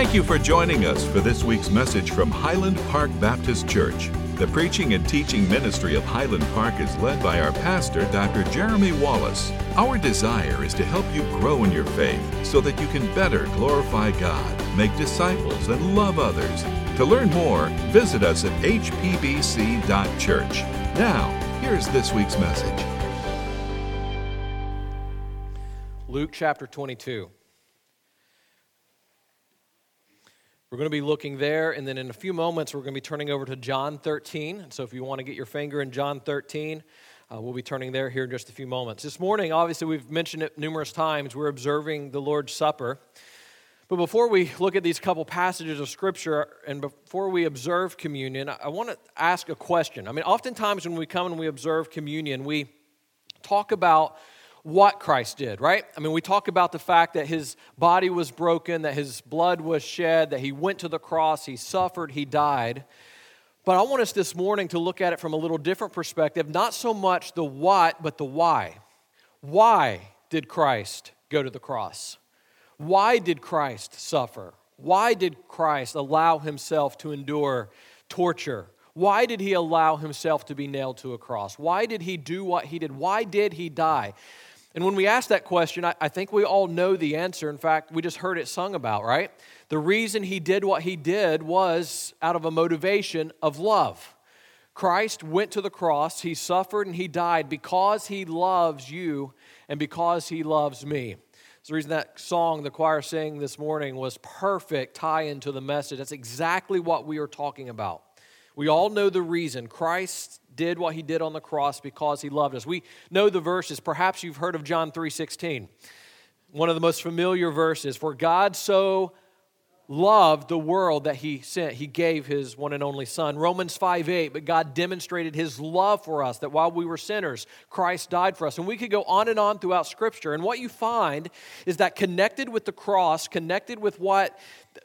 Thank you for joining us for this week's message from Highland Park Baptist Church. The preaching and teaching ministry of Highland Park is led by our pastor, Dr. Jeremy Wallace. Our desire is to help you grow in your faith so that you can better glorify God, make disciples, and love others. To learn more, visit us at hpbc.church. Now, here's this week's message. Luke chapter 22. We're going to be looking there, and then in a few moments, we're going to be turning over to John 13. So if you want to get your finger in John 13, uh, we'll be turning there here in just a few moments. This morning, obviously, we've mentioned it numerous times. We're observing the Lord's Supper. But before we look at these couple passages of Scripture and before we observe communion, I want to ask a question. I mean, oftentimes when we come and we observe communion, we talk about what Christ did, right? I mean, we talk about the fact that his body was broken, that his blood was shed, that he went to the cross, he suffered, he died. But I want us this morning to look at it from a little different perspective, not so much the what, but the why. Why did Christ go to the cross? Why did Christ suffer? Why did Christ allow himself to endure torture? Why did he allow himself to be nailed to a cross? Why did he do what he did? Why did he die? And when we ask that question, I, I, think we all know the answer. In fact, we just heard it sung about, right? The reason he did what he did was out of a motivation of love. Christ went to the cross, he suffered, and he died because he loves you and because he loves me. It's the reason that song the choir sang this morning was perfect tie into the message. That's exactly what we are talking about. We all know the reason. Christ did what he did on the cross because he loved us. We know the verses. Perhaps you've heard of John 3:16. One of the most familiar verses, for God so loved the world that he sent. He gave his one and only son. Romans 5 8 but god demonstrated his love for us that while we were sinners christ died for us. And we could go on and on throughout scripture. And what you find is that connected with the cross connected with what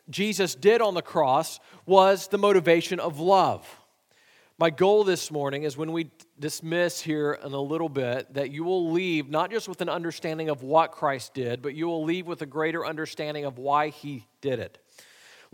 jesus did on the cross was the motivation of love. My goal this morning is when we dismiss here in a little bit, that you will leave not just with an understanding of what Christ did, but you will leave with a greater understanding of why he did it.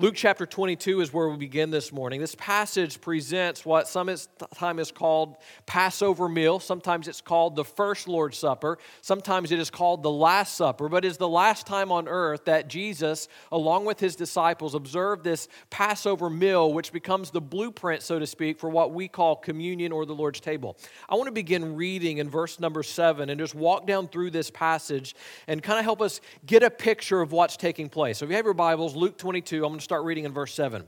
Luke chapter 22 is where we begin this morning. This passage presents what sometimes is called Passover meal. Sometimes it's called the first Lord's Supper. Sometimes it is called the Last Supper. But it's the last time on earth that Jesus, along with his disciples, observed this Passover meal, which becomes the blueprint, so to speak, for what we call communion or the Lord's table. I want to begin reading in verse number seven and just walk down through this passage and kind of help us get a picture of what's taking place. So if you have your Bibles, Luke 22, I'm going to start reading in verse 7.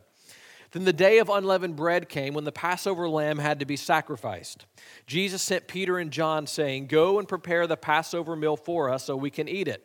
Then the day of unleavened bread came when the Passover lamb had to be sacrificed. Jesus sent Peter and John, saying, Go and prepare the Passover meal for us so we can eat it.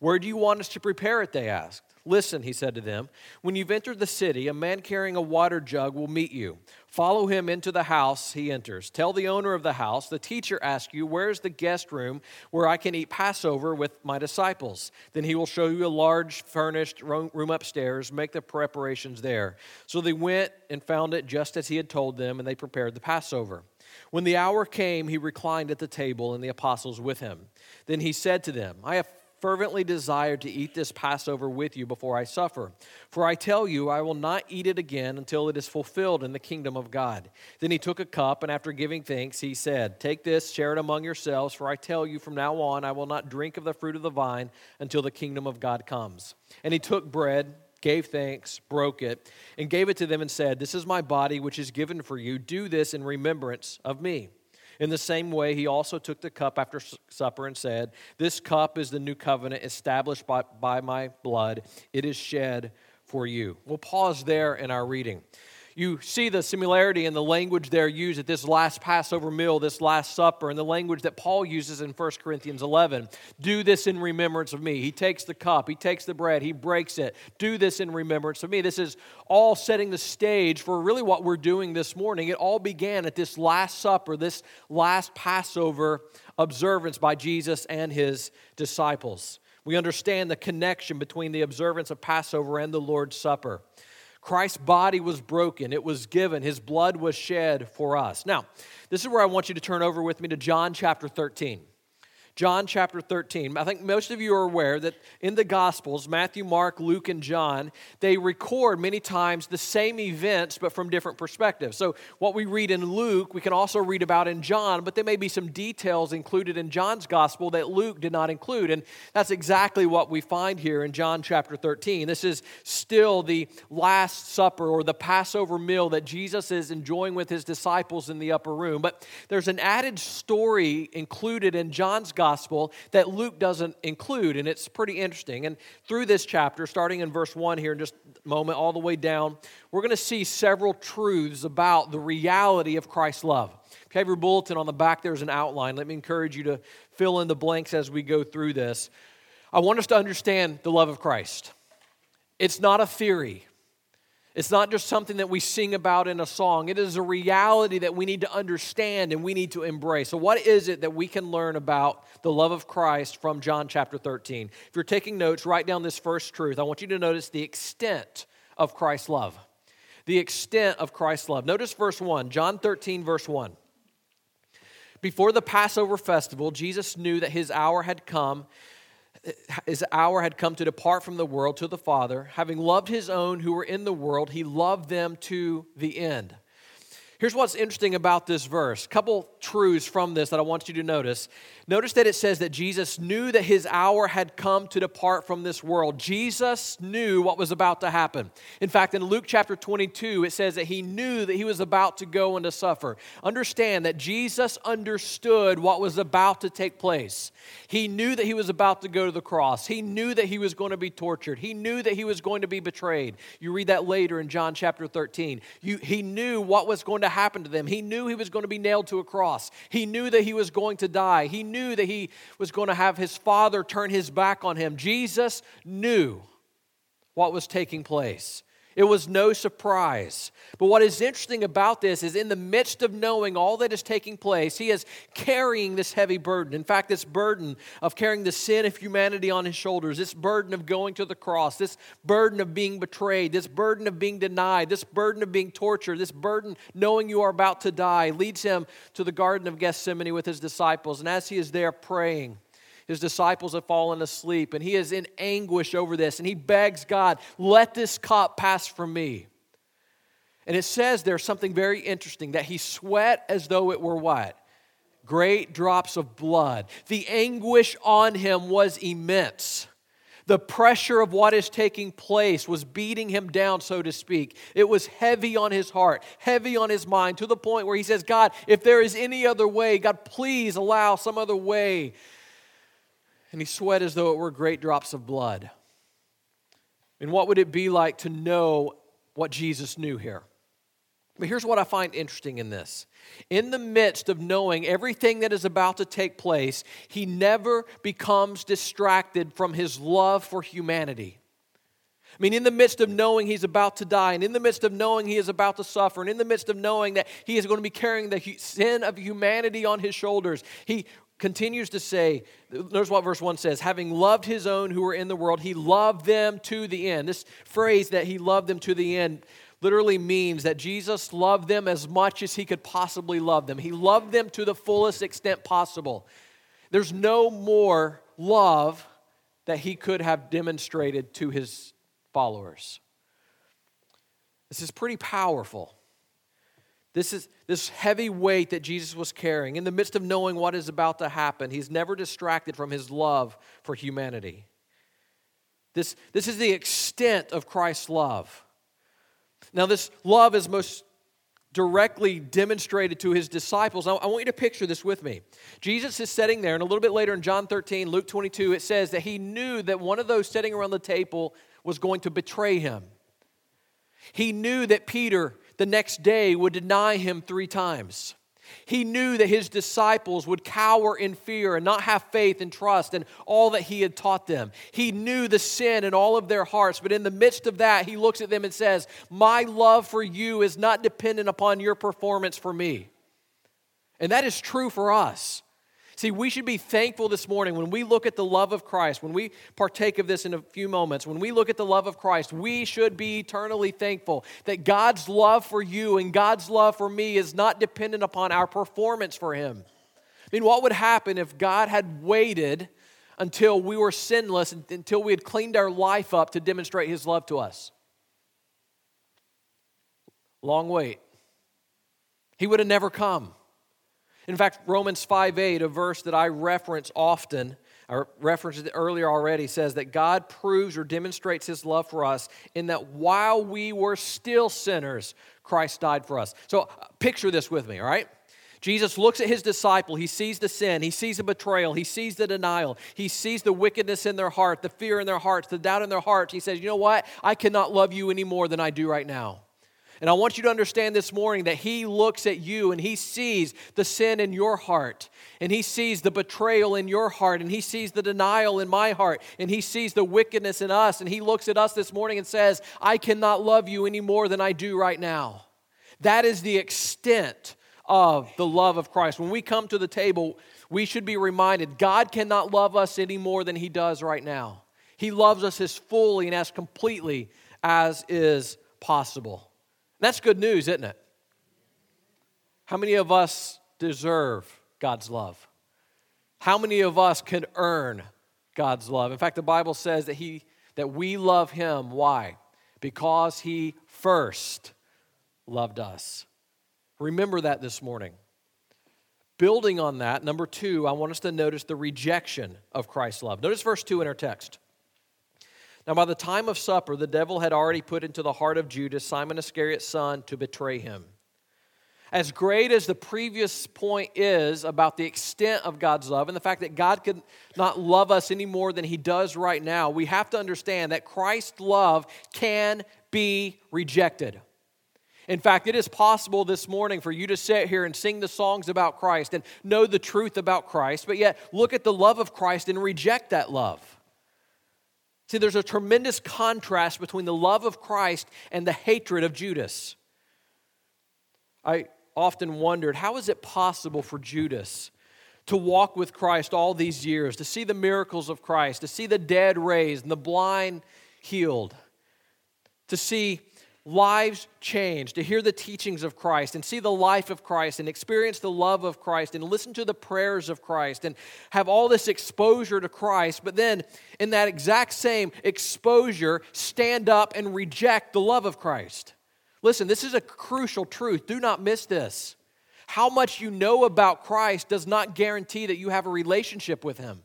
Where do you want us to prepare it? They asked. Listen, he said to them, when you've entered the city, a man carrying a water jug will meet you. Follow him into the house he enters. Tell the owner of the house, the teacher asks you, Where's the guest room where I can eat Passover with my disciples? Then he will show you a large furnished room upstairs. Make the preparations there. So they went and found it just as he had told them, and they prepared the Passover. When the hour came, he reclined at the table, and the apostles with him. Then he said to them, I have fervently desired to eat this Passover with you before I suffer. For I tell you, I will not eat it again until it is fulfilled in the kingdom of God. Then he took a cup, and after giving thanks, he said, Take this, share it among yourselves, for I tell you, from now on, I will not drink of the fruit of the vine until the kingdom of God comes. And he took bread gave thanks, broke it, and gave it to them and said, This is my body, which is given for you. Do this in remembrance of me. In the same way, he also took the cup after supper and said, This cup is the new covenant established by, by my blood. It is shed for you. We'll pause there in our reading you see the similarity in the language there used at this last Passover meal, this Last Supper, and the language that Paul uses in 1 Corinthians 11. Do this in remembrance of me. He takes the cup, he takes the bread, he breaks it. Do this in remembrance of me. This is all setting the stage for really what we're doing this morning. It all began at this Last Supper, this last Passover observance by Jesus and his disciples. We understand the connection between the observance of Passover and the Lord's Supper. Christ's body was broken, it was given, his blood was shed for us. Now, this is where I want you to turn over with me to John chapter 13. John chapter 13. I think most of you are aware that in the Gospels, Matthew, Mark, Luke, and John, they record many times the same events but from different perspectives. So, what we read in Luke, we can also read about in John, but there may be some details included in John's Gospel that Luke did not include. And that's exactly what we find here in John chapter 13. This is still the Last Supper or the Passover meal that Jesus is enjoying with his disciples in the upper room. But there's an added story included in John's Gospel gospel that Luke doesn't include, and it's pretty interesting. And through this chapter, starting in verse 1 here in just a moment, all the way down, we're going to see several truths about the reality of Christ's love. If you have your bulletin on the back, there's an outline. Let me encourage you to fill in the blanks as we go through this. I want us to understand the love of Christ. It's not a theory. It's not just something that we sing about in a song. It is a reality that we need to understand and we need to embrace. So, what is it that we can learn about the love of Christ from John chapter 13? If you're taking notes, write down this first truth. I want you to notice the extent of Christ's love. The extent of Christ's love. Notice verse 1, John 13, verse 1. Before the Passover festival, Jesus knew that his hour had come his hour had come to depart from the world to the Father. Having loved his own who were in the world, he loved them to the end. Here's what's interesting about this verse. Couple truths from this that I want you to notice. Notice that it says that Jesus knew that his hour had come to depart from this world. Jesus knew what was about to happen. In fact, in Luke chapter 22, it says that he knew that he was about to go and to suffer. Understand that Jesus understood what was about to take place. He knew that he was about to go to the cross. He knew that he was going to be tortured. He knew that he was going to be betrayed. You read that later in John chapter 13. You, he knew what was going to happen to them. He knew he was going to be nailed to a cross. He knew that he was going to die. He knew that he was going to have his father turn his back on him. Jesus knew what was taking place. It was no surprise. But what is interesting about this is in the midst of knowing all that is taking place, he is carrying this heavy burden. In fact, this burden of carrying the sin of humanity on his shoulders, this burden of going to the cross, this burden of being betrayed, this burden of being denied, this burden of being tortured, this burden knowing you are about to die, leads him to the Garden of Gethsemane with his disciples. And as he is there praying, his disciples have fallen asleep, and he is in anguish over this, and he begs God, let this cup pass from me. And it says there's something very interesting that he sweat as though it were what? Great drops of blood. The anguish on him was immense. The pressure of what is taking place was beating him down, so to speak. It was heavy on his heart, heavy on his mind, to the point where he says, God, if there is any other way, God, please allow some other way and he sweat as though it were great drops of blood. And what would it be like to know what Jesus knew here? But here's what I find interesting in this. In the midst of knowing everything that is about to take place, he never becomes distracted from his love for humanity. I mean, in the midst of knowing he's about to die, and in the midst of knowing he is about to suffer, and in the midst of knowing that he is going to be carrying the sin of humanity on his shoulders, he continues to say, notice what verse 1 says, having loved his own who were in the world, he loved them to the end. This phrase that he loved them to the end literally means that Jesus loved them as much as he could possibly love them. He loved them to the fullest extent possible. There's no more love that he could have demonstrated to his followers. This is pretty powerful. This is this heavy weight that Jesus was carrying in the midst of knowing what is about to happen. He's never distracted from his love for humanity. This, this is the extent of Christ's love. Now, this love is most directly demonstrated to his disciples. I, want you to picture this with me. Jesus is sitting there, and a little bit later in John 13, Luke 22, it says that he knew that one of those sitting around the table was going to betray him. He knew that Peter the next day would deny him three times. He knew that his disciples would cower in fear and not have faith and trust in all that he had taught them. He knew the sin in all of their hearts, but in the midst of that, he looks at them and says, My love for you is not dependent upon your performance for me. And that is true for us. See, we should be thankful this morning when we look at the love of Christ, when we partake of this in a few moments, when we look at the love of Christ, we should be eternally thankful that God's love for you and God's love for me is not dependent upon our performance for Him. I mean, what would happen if God had waited until we were sinless, until we had cleaned our life up to demonstrate His love to us? Long wait. He would have never come. In fact, Romans 5 8, a verse that I reference often, I referenced it earlier already, says that God proves or demonstrates his love for us in that while we were still sinners, Christ died for us. So uh, picture this with me, all right? Jesus looks at his disciple. He sees the sin. He sees the betrayal. He sees the denial. He sees the wickedness in their heart, the fear in their hearts, the doubt in their hearts. He says, You know what? I cannot love you any more than I do right now. And I want you to understand this morning that He looks at you and He sees the sin in your heart, and He sees the betrayal in your heart, and He sees the denial in my heart, and He sees the wickedness in us, and He looks at us this morning and says, I cannot love you any more than I do right now. That is the extent of the love of Christ. When we come to the table, we should be reminded God cannot love us any more than He does right now. He loves us as fully and as completely as is possible. That's good news, isn't it? How many of us deserve God's love? How many of us can earn God's love? In fact, the Bible says that he that we love him why? Because he first loved us. Remember that this morning. Building on that, number 2, I want us to notice the rejection of Christ's love. Notice verse 2 in our text. Now, by the time of supper, the devil had already put into the heart of Judas, Simon Iscariot's son, to betray him. As great as the previous point is about the extent of God's love and the fact that God could not love us any more than he does right now, we have to understand that Christ's love can be rejected. In fact, it is possible this morning for you to sit here and sing the songs about Christ and know the truth about Christ, but yet look at the love of Christ and reject that love. See, there's a tremendous contrast between the love of Christ and the hatred of Judas. I often wondered how is it possible for Judas to walk with Christ all these years, to see the miracles of Christ, to see the dead raised and the blind healed, to see lives changed, to hear the teachings of Christ and see the life of Christ and experience the love of Christ and listen to the prayers of Christ and have all this exposure to Christ, but then in that exact same exposure, stand up and reject the love of Christ. Listen, this is a crucial truth. Do not miss this. How much you know about Christ does not guarantee that you have a relationship with Him.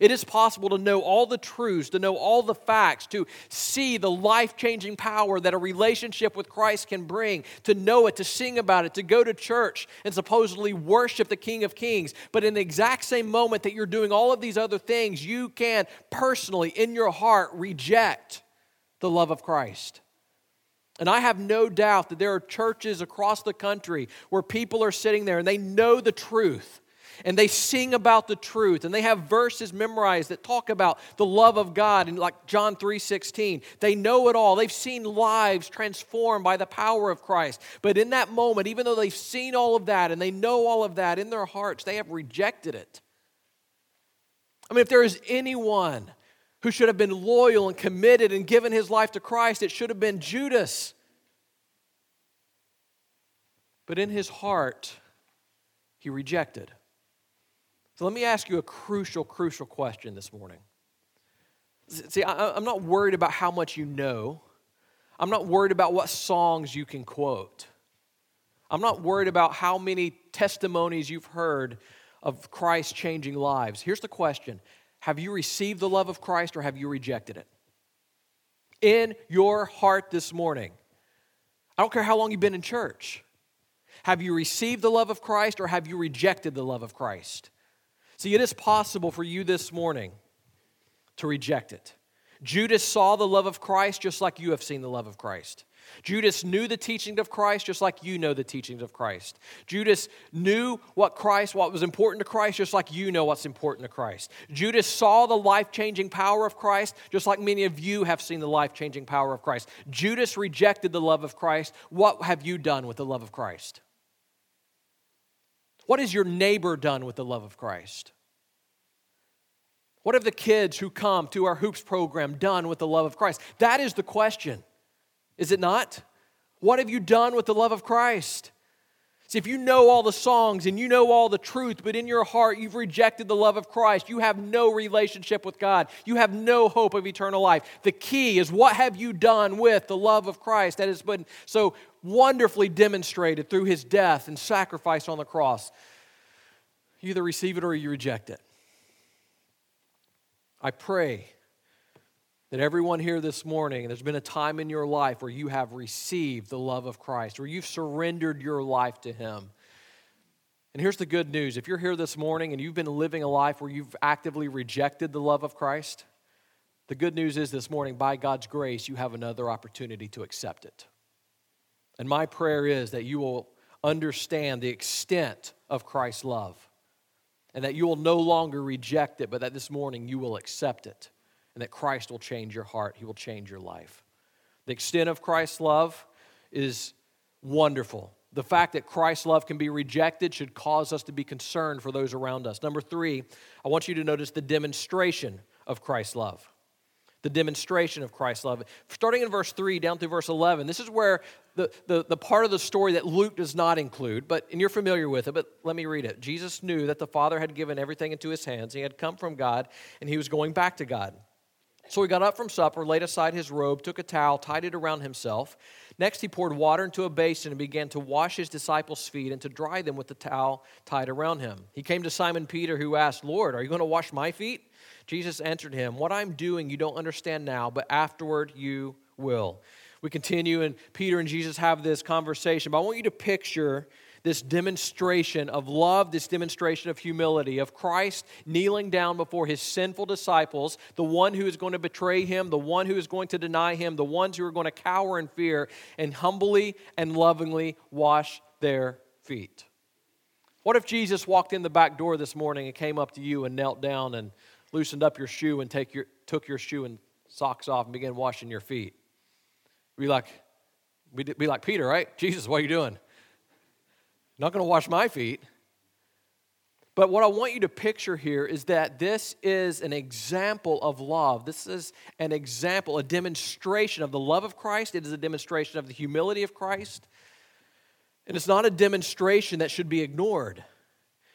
It is possible to know all the truths, to know all the facts, to see the life changing power that a relationship with Christ can bring, to know it, to sing about it, to go to church and supposedly worship the King of Kings. But in the exact same moment that you're doing all of these other things, you can personally, in your heart, reject the love of Christ. And I have no doubt that there are churches across the country where people are sitting there and they know the truth and they sing about the truth and they have verses memorized that talk about the love of God and like John 3:16 they know it all. They've seen lives transformed by the power of Christ. But in that moment even though they've seen all of that and they know all of that in their hearts they have rejected it. I mean if there is anyone who should have been loyal and committed and given his life to Christ it should have been Judas. But in his heart he rejected so let me ask you a crucial, crucial question this morning. See, I, am not worried about how much you know. I'm not worried about what songs you can quote. I'm not worried about how many testimonies you've heard of Christ changing lives. Here's the question Have you received the love of Christ or have you rejected it? In your heart this morning. I don't care how long you've been in church. Have you received the love of Christ or have you rejected the love of Christ? See, it is possible for you this morning to reject it. Judas saw the love of Christ just like you have seen the love of Christ. Judas knew the teachings of Christ just like you know the teachings of Christ. Judas knew what Christ, what was important to Christ, just like you know what's important to Christ. Judas saw the life changing power of Christ just like many of you have seen the life changing power of Christ. Judas rejected the love of Christ. What have you done with the love of Christ? What has your neighbor done with the love of Christ? What have the kids who come to our Hoops program done with the love of Christ? That is the question, is it not? What have you done with the love of Christ? See, if you know all the songs and you know all the truth, but in your heart you've rejected the love of Christ, you have no relationship with God. You have no hope of eternal life. The key is what have you done with the love of Christ that has been so wonderfully demonstrated through his death and sacrifice on the cross? You either receive it or you reject it. I pray that everyone here this morning, there's been a time in your life where you have received the love of Christ, where you've surrendered your life to Him. And here's the good news if you're here this morning and you've been living a life where you've actively rejected the love of Christ, the good news is this morning, by God's grace, you have another opportunity to accept it. And my prayer is that you will understand the extent of Christ's love and that you will no longer reject it, but that this morning you will accept it and that Christ will change your heart. He will change your life. The extent of Christ's love is wonderful. The fact that Christ's love can be rejected should cause us to be concerned for those around us. Number three, I want you to notice the demonstration of Christ's love. The demonstration of Christ's love. Starting in verse 3 down through verse 11, this is where the, the, the part of the story that Luke does not include, but and you're familiar with it, but let me read it. Jesus knew that the Father had given everything into his hands. He had come from God, and he was going back to God. So he got up from supper, laid aside his robe, took a towel, tied it around himself. Next, he poured water into a basin and began to wash his disciples' feet and to dry them with the towel tied around him. He came to Simon Peter, who asked, Lord, are you going to wash my feet? Jesus answered him, What I'm doing you don't understand now, but afterward you will. We continue, and Peter and Jesus have this conversation, but I want you to picture this demonstration of love, this demonstration of humility, of Christ kneeling down before his sinful disciples, the one who is going to betray him, the one who is going to deny him, the ones who are going to cower in fear, and humbly and lovingly wash their feet. What if Jesus walked in the back door this morning and came up to you and knelt down and loosened up your shoe and take your, took your shoe and socks off and began washing your feet? Be like, be like Peter, right? Jesus, what are you doing? Not going to wash my feet. But what I want you to picture here is that this is an example of love. This is an example, a demonstration of the love of Christ. It is a demonstration of the humility of Christ. And it's not a demonstration that should be ignored.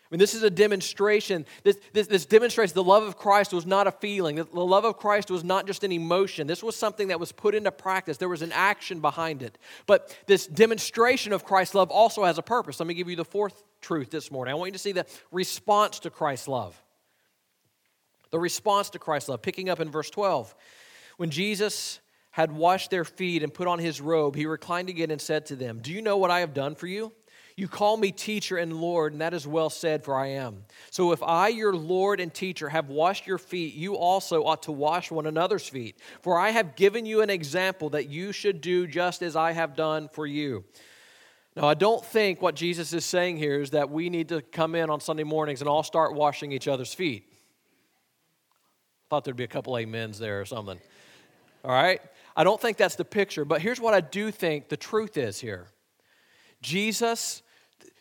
I mean, this is a demonstration. This, this, this, demonstrates the love of Christ was not a feeling. The love of Christ was not just an emotion. This was something that was put into practice. There was an action behind it. But this demonstration of Christ's love also has a purpose. Let me give you the fourth truth this morning. I want you to see the response to Christ's love. The response to Christ's love, picking up in verse 12. When Jesus had washed their feet and put on his robe, he reclined again and said to them, Do you know what I have done for you? You call me teacher and Lord, and that is well said, for I am. So if I, your Lord and teacher, have washed your feet, you also ought to wash one another's feet. For I have given you an example that you should do just as I have done for you. Now, I don't think what Jesus is saying here is that we need to come in on Sunday mornings and all start washing each other's feet. I Thought there'd be a couple amens there or something. All right? I don't think that's the picture, but here's what I do think the truth is here Jesus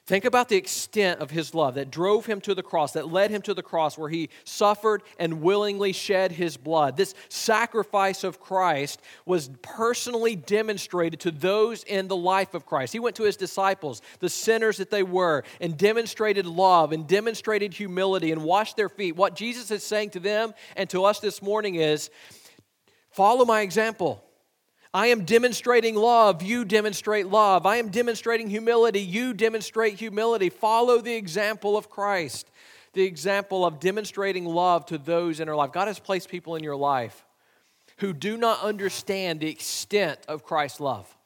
Think about the extent of his love that drove him to the cross, that led him to the cross, where he suffered and willingly shed his blood. This sacrifice of Christ was personally demonstrated to those in the life of Christ. He went to his disciples, the sinners that they were, and demonstrated love and demonstrated humility and washed their feet. What Jesus is saying to them and to us this morning is follow my example. I am demonstrating love, you demonstrate love. I am demonstrating humility, you demonstrate humility. Follow the example of Christ, the example of demonstrating love to those in our life. God has placed people in your life who do not understand the extent of Christ's love.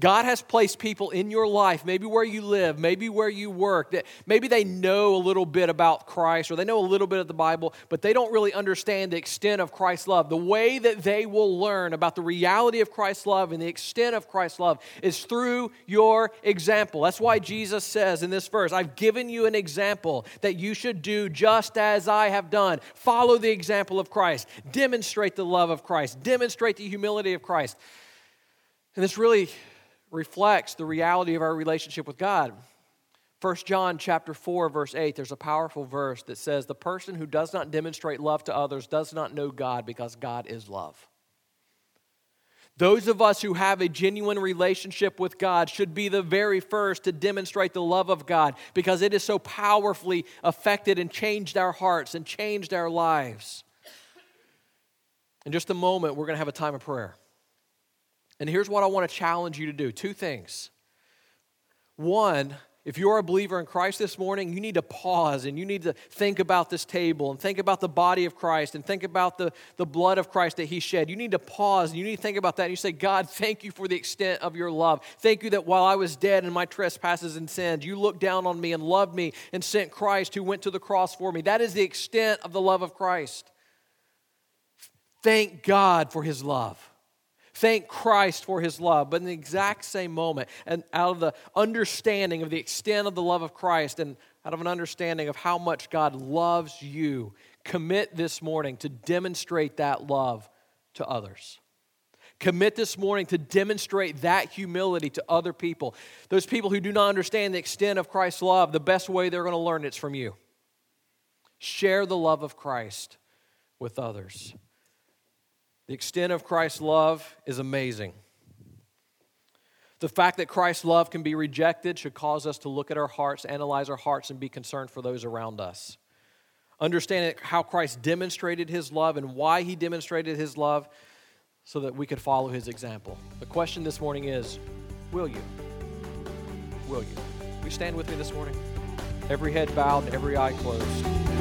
God has placed people in your life, maybe where you live, maybe where you work, that maybe they know a little bit about Christ or they know a little bit of the Bible, but they don't really understand the extent of Christ's love. The way that they will learn about the reality of Christ's love and the extent of Christ's love is through your example. That's why Jesus says in this verse, I've given you an example that you should do just as I have done. Follow the example of Christ, demonstrate the love of Christ, demonstrate the humility of Christ. And this really reflects the reality of our relationship with God. 1 John chapter 4 verse 8 there's a powerful verse that says the person who does not demonstrate love to others does not know God because God is love. Those of us who have a genuine relationship with God should be the very first to demonstrate the love of God because it has so powerfully affected and changed our hearts and changed our lives. In just a moment, we're going to have a time of prayer. And here's what I want to challenge you to do two things. One, if you're a believer in Christ this morning, you need to pause and you need to think about this table and think about the body of Christ and think about the, the blood of Christ that He shed. You need to pause and you need to think about that. And you say, God, thank you for the extent of your love. Thank you that while I was dead in my trespasses and sins, you looked down on me and loved me and sent Christ who went to the cross for me. That is the extent of the love of Christ. Thank God for His love. Thank Christ for his love. But in the exact same moment, and out of the understanding of the extent of the love of Christ and out of an understanding of how much God loves you, commit this morning to demonstrate that love to others. Commit this morning to demonstrate that humility to other people. Those people who do not understand the extent of Christ's love, the best way they're going to learn it's from you. Share the love of Christ with others. The extent of Christ's love is amazing. The fact that Christ's love can be rejected should cause us to look at our hearts, analyze our hearts, and be concerned for those around us. Understanding how Christ demonstrated his love and why he demonstrated his love so that we could follow his example. The question this morning is Will you? Will you? Will you stand with me this morning? Every head bowed, every eye closed.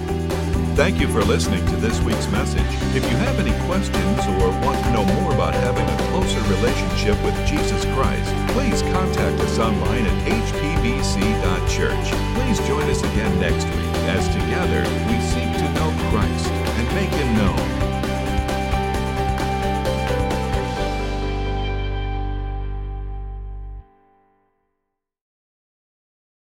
Thank you for listening to this week's message. If you have any questions or want to know more about having a closer relationship with Jesus Christ, please contact us online at hpbc.church. Please join us again next week as together we seek to know Christ and make him known.